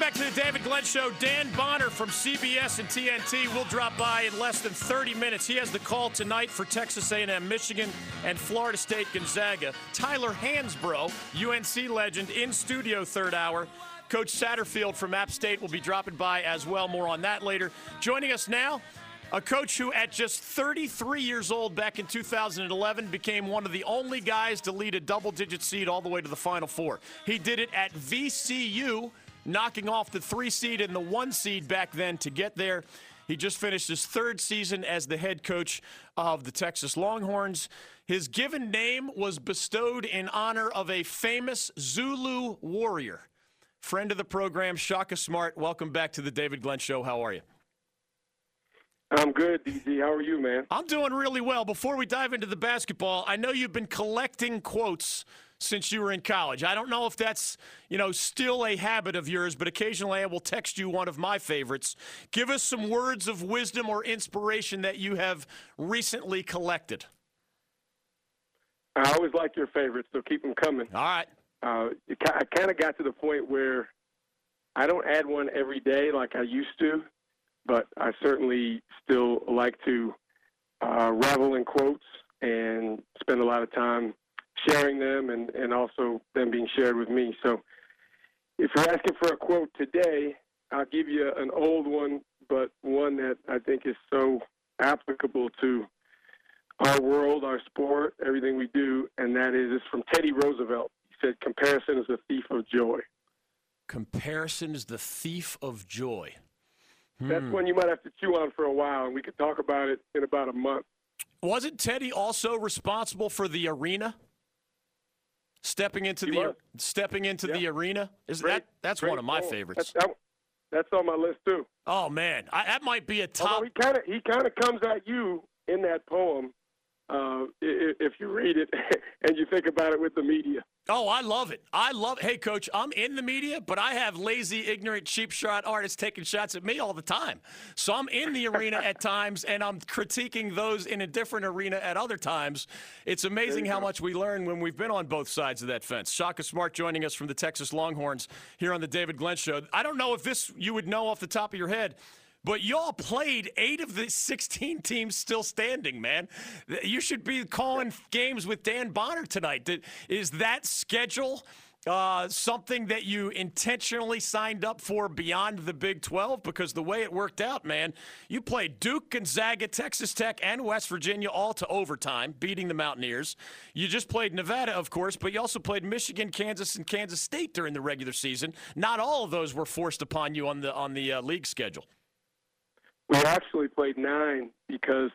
Welcome back to the David Glenn Show. Dan Bonner from CBS and TNT will drop by in less than 30 minutes. He has the call tonight for Texas A&M, Michigan, and Florida State Gonzaga. Tyler Hansbrough, UNC legend, in studio third hour. Coach Satterfield from App State will be dropping by as well. More on that later. Joining us now, a coach who, at just 33 years old back in 2011, became one of the only guys to lead a double digit seed all the way to the Final Four. He did it at VCU knocking off the three seed and the one seed back then to get there. He just finished his third season as the head coach of the Texas Longhorns. His given name was bestowed in honor of a famous Zulu warrior. Friend of the program, Shaka Smart. Welcome back to the David Glenn Show. How are you? I'm good, DG. How are you, man? I'm doing really well. Before we dive into the basketball, I know you've been collecting quotes since you were in college. I don't know if that's, you know, still a habit of yours, but occasionally I will text you one of my favorites. Give us some words of wisdom or inspiration that you have recently collected. I always like your favorites, so keep them coming. All right. Uh, I kind of got to the point where I don't add one every day like I used to, but I certainly still like to uh, revel in quotes and spend a lot of time sharing them and, and also them being shared with me. So if you're asking for a quote today, I'll give you an old one, but one that I think is so applicable to our world, our sport, everything we do, and that is it's from Teddy Roosevelt. He said, "Comparison is the thief of joy." Comparison is the thief of joy. That's hmm. one you might have to chew on for a while, and we could talk about it in about a month. Wasn't Teddy also responsible for the arena? Stepping into He the was. stepping into Yeah. the arena is Great- that that's one of my poem. favorites. That's, that, that's on my list too. Oh man, I, that might be a top. Although he kind of he kind of comes at you in that poem uh, if you read it and you think about it with the media. Oh, I love it. I love. Hey, coach, I'm in the media, but I have lazy, ignorant, cheap shot artists taking shots at me all the time. So I'm in the arena at times, and I'm critiquing those in a different arena at other times. It's amazing how much we learn when we've been on both sides of that fence. Shaka Smart joining us from the Texas Longhorns here on the David Glenn Show. I don't know if this you would know off the top of your head. But y'all played eight of the 16 teams still standing, man. You should be calling games with Dan Bonner tonight. Is that schedule uh, something that you intentionally signed up for beyond the Big 12? Because the way it worked out, man, you played Duke, Gonzaga, Texas Tech, and West Virginia all to overtime, beating the Mountaineers. You just played Nevada, of course, but you also played Michigan, Kansas, and Kansas State during the regular season. Not all of those were forced upon you on the on the uh, league schedule. We actually played nine because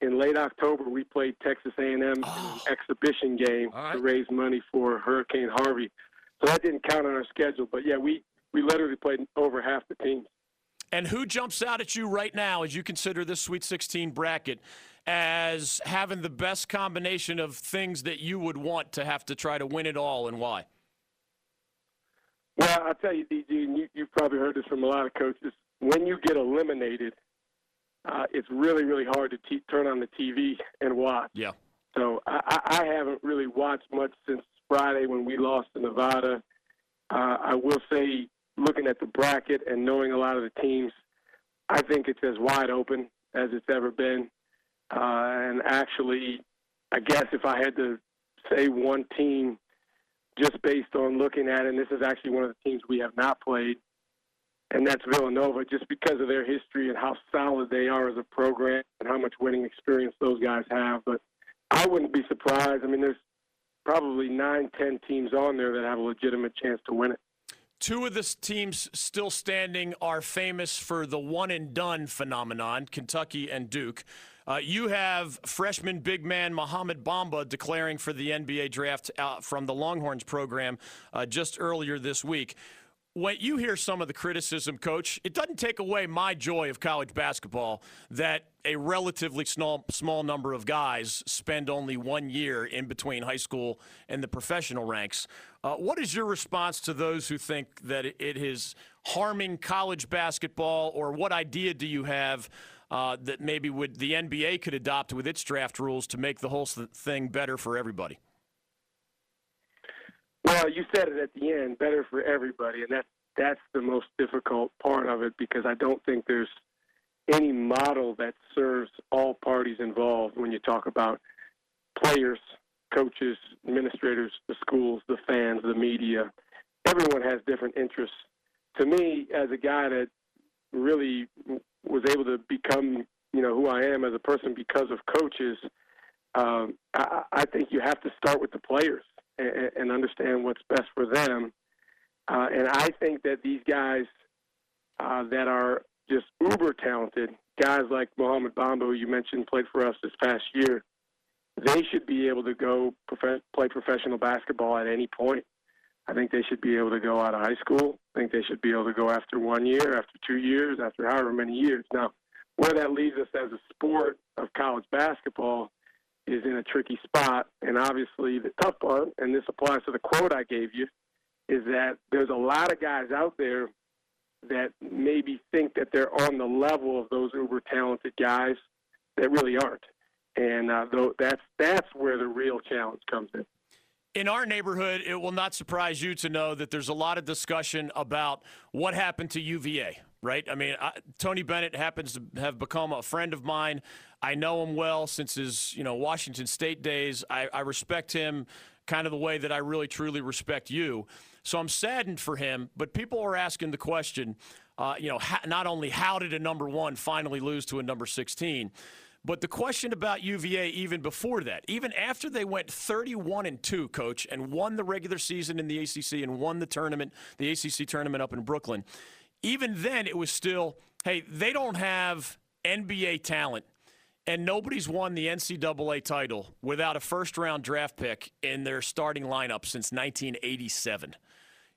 in late October we played Texas A&M an oh. exhibition game right. to raise money for Hurricane Harvey. So that didn't count on our schedule. But yeah, we we literally played over half the teams. And who jumps out at you right now as you consider this Sweet 16 bracket as having the best combination of things that you would want to have to try to win it all and why? Well, I'll tell you, DG, and you, you've probably heard this from a lot of coaches. When you get eliminated, uh, it's really, really hard to t- turn on the TV and watch. Yeah. So I, I I haven't really watched much since Friday when we lost to Nevada. Uh, I will say, looking at the bracket and knowing a lot of the teams, I think it's as wide open as it's ever been. Uh, and actually, I guess if I had to say one team, just based on looking at it, and this is actually one of the teams we have not played, and that's Villanova, just because of their history and how solid they are as a program and how much winning experience those guys have. But I wouldn't be surprised. I mean, there's probably nine, ten teams on there that have a legitimate chance to win it. Two of the teams still standing are famous for the one and done phenomenon Kentucky and Duke. Uh, you have freshman big man Mohamed Bamba declaring for the NBA draft uh, from the Longhorns program uh, just earlier this week. When you hear some of the criticism, coach, it doesn't take away my joy of college basketball that a relatively small small number of guys spend only one year in between high school and the professional ranks. Uh, what is your response to those who think that it- is harming college basketball, or what idea do you have uh, that maybe would the NBA could adopt with its draft rules to make the whole thing better for everybody? Well, you said it at the end, better for everybody, and that's that's the most difficult part of it because I don't think there's any model that serves all parties involved when you talk about players, coaches, administrators, the schools, the fans, the media. Everyone has different interests. To me, as a guy that really was able to become, you know, who I am as a person because of coaches, um, I, I think you have to start with the players and, and understand what's best for them. Uh, and I think that these guys uh, that are just uber talented, guys like Mohamed Bamba, who you mentioned played for us this past year, they should be able to go prof- play professional basketball at any point. I think they should be able to go out of high school. I think they should be able to go after one year, after two years, after however many years. Now, where that leaves us as a sport of college basketball is in a tricky spot. And obviously, the tough part, and this applies to the quote I gave you, is that there's a lot of guys out there that maybe think that they're on the level of those uber talented guys that really aren't. And uh, though that's that's where the real challenge comes in. In our neighborhood, it will not surprise you to know that there's a lot of discussion about what happened to UVA, right? I mean, I, Tony Bennett happens to have become a friend of mine. I know him well since his, you know, Washington State days. I, I respect him kind of the way that I really truly respect you. So I'm saddened for him, but people are asking the question, uh, you know, not only how did a number one finally lose to a number 16, but the question about UVA, even before that, even after they went 31 and 2, coach, and won the regular season in the ACC and won the tournament, the ACC tournament up in Brooklyn, even then it was still, hey, they don't have NBA talent and nobody's won the NCAA title without a first round draft pick in their starting lineup since 1987.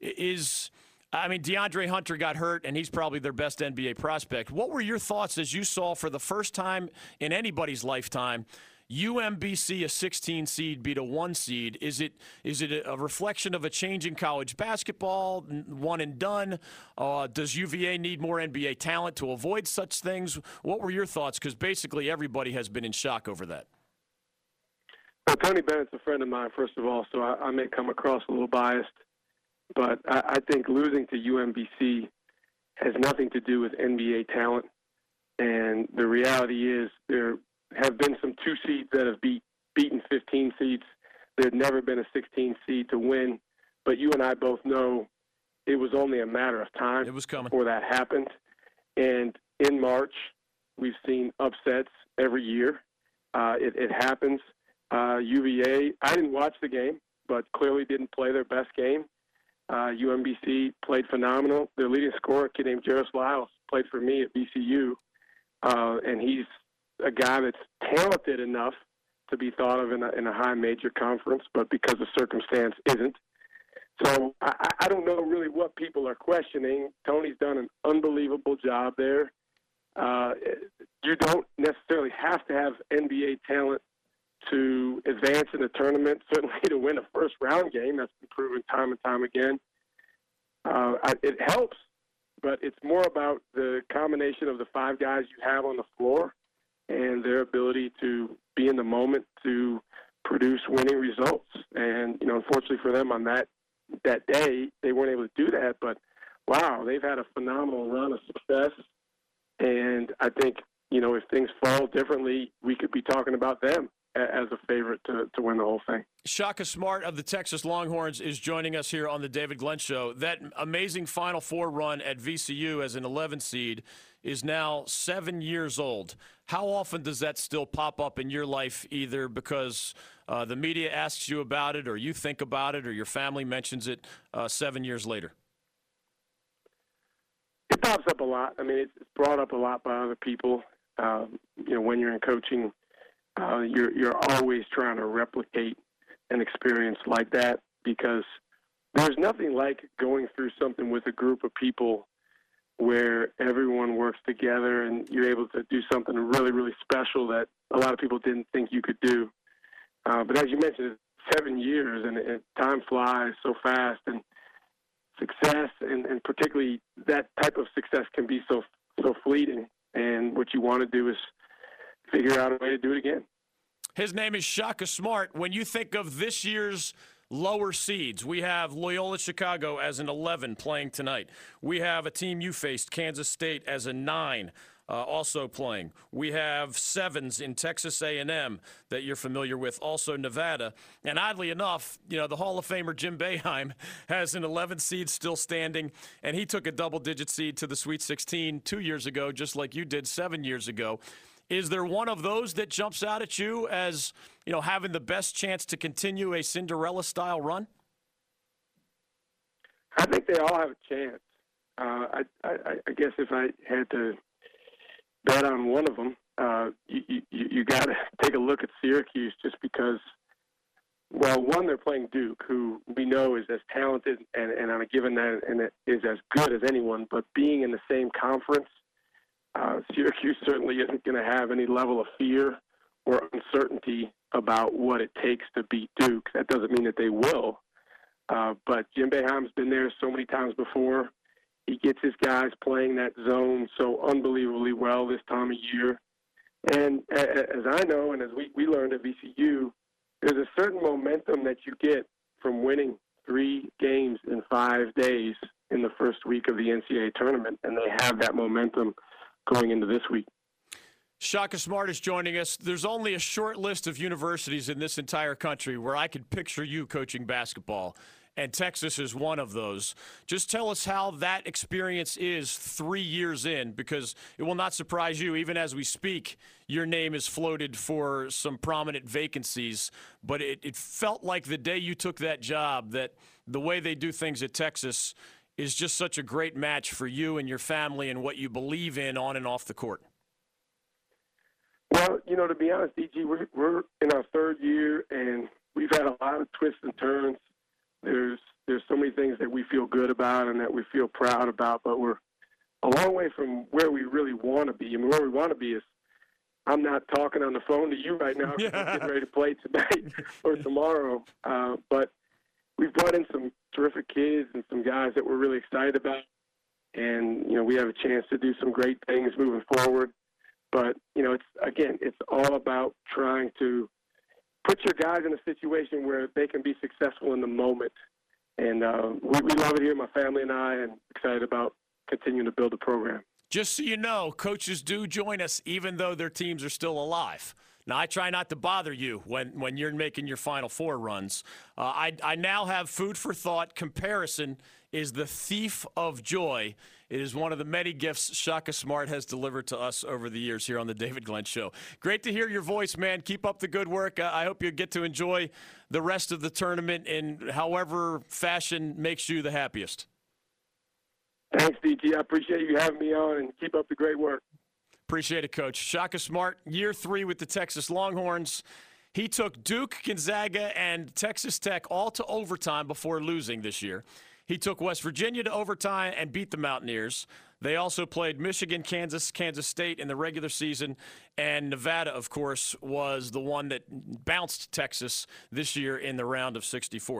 Is I mean, DeAndre Hunter got hurt, and he's probably their best NBA prospect. What were your thoughts as you saw for the first time in anybody's lifetime UMBC, a 16 seed, beat a one seed. Is it is it a reflection of a change in college basketball, one and done? Uh, does UVA need more NBA talent to avoid such things? What were your thoughts? Because basically everybody has been in shock over that. Well, Tony Bennett's a friend of mine, first of all, so I, I may come across a little biased, but I, I think losing to UMBC has nothing to do with NBA talent. And the reality is, they're have been some two seeds that have beat beaten 15 seeds. There's never been a 16 seed to win, but you and I both know it was only a matter of time. It was coming before that happened. And in March, we've seen upsets every year. Uh, it, it, happens. Uh, UVA, I didn't watch the game, but clearly didn't play their best game. Uh, UMBC played phenomenal. Their leading scorer, a kid named Jairus Lyles, played for me at VCU, uh, and he's a guy that's talented enough to be thought of in a, in a high major conference, but because of circumstance isn't. So I, I don't know really what people are questioning. Tony's done an unbelievable job there. Uh, you don't necessarily have to have NBA talent to advance in a tournament, certainly to win a first round game. That's been proven time and time again. Uh, it helps, but it's more about the combination of the five guys you have on the floor and their ability to be in the moment to produce winning results. And you know, unfortunately for them on that that day, they weren't able to do that. But wow, they've had a phenomenal run of success, and I think you know if things fall differently, we could be talking about them as a favorite to, to win the whole thing. Shaka Smart of the Texas Longhorns is joining us here on the David Glenn Show. That amazing Final Four run at VCU as an 11 seed is now seven years old. How often does that still pop up in your life, either because uh, the media asks you about it, or you think about it, or your family mentions it uh, seven years later? It pops up a lot. I mean, it's brought up a lot by other people. Um, you know, when you're in coaching, uh, you're you're always trying to replicate an experience like that because there's nothing like going through something with a group of people where everyone works together and you're able to do something really, really special that a lot of people didn't think you could do. Uh, but as you mentioned, seven years and, time flies so fast, and success, and, and particularly that type of success, can be so so fleeting. And what you want to do is figure out a way to do it again. His name is Shaka Smart. When you think of this year's lower seeds. We have Loyola Chicago as an 11 playing tonight. We have a team you faced, Kansas State, as a 9 uh, also playing. We have sevens in Texas A&M that you're familiar with, also Nevada. And oddly enough, you know, the Hall of Famer Jim Boeheim has an 11 seed still standing, and he took a double-digit seed to the Sweet 16 two years ago, just like you did seven years ago. Is there one of those that jumps out at you as, you know, having the best chance to continue a Cinderella-style run? I think they all have a chance. Uh, I, I, I guess if I had to bet on one of them. Uh, you you, you got to take a look at Syracuse just because. Well, one, they're playing Duke, who we know is as talented and, and on a given night and is as good as anyone. But being in the same conference, uh, Syracuse certainly isn't going to have any level of fear or uncertainty about what it takes to beat Duke. That doesn't mean that they will. Uh, but Jim Boeheim's been there so many times before. He gets his guys playing that zone so unbelievably well this time of year. And as I know, and as we, we learned at VCU, there's a certain momentum that you get from winning three games in five days in the first week of the NCAA tournament, and they have that momentum going into this week. Shaka Smart is joining us. There's only a short list of universities in this entire country where I could picture you coaching basketball and Texas is one of those. Just tell us how that experience is three years in, because it will not surprise you, even as we speak, your name is floated for some prominent vacancies. But it, it felt like the day you took that job that the way they do things at Texas is just such a great match for you and your family and what you believe in on and off the court. Well, you know, to be honest, DG, we're, we're in our third year and we've had a lot of twists and turns there's there's so many things that we feel good about and that we feel proud about, but we're a long way from where we really want to be. I mean, where we want to be is I'm not talking on the phone to you right now. Yeah. I'm getting ready to play tonight or tomorrow. Uh, but we've brought in some terrific kids and some guys that we're really excited about. And, you know, we have a chance to do some great things moving forward. But, you know, it's, again, it's all about trying to put your guys in a situation where they can be successful in the moment. And uh, we, we love it here, my family and I, and excited about continuing to build the program. Just so you know, coaches do join us even though their teams are still alive. Now, I try not to bother you when, when you're making your Final Four runs. Uh, I, I now have food for thought. Comparison is the thief of joy. It is one of the many gifts Shaka Smart has delivered to us over the years here on the David Glenn Show. Great to hear your voice, man. Keep up the good work. Uh, I hope you get to enjoy the rest of the tournament in however fashion makes you the happiest. Thanks, DG. I appreciate you having me on and keep up the great work. Appreciate it, Coach. Shaka Smart, year three with the Texas Longhorns. He took Duke, Gonzaga, and Texas Tech all to overtime before losing this year. He took West Virginia to overtime and beat the Mountaineers. They also played Michigan, Kansas, Kansas State in the regular season. And Nevada, of course, was the one that bounced Texas this year in the round of 64.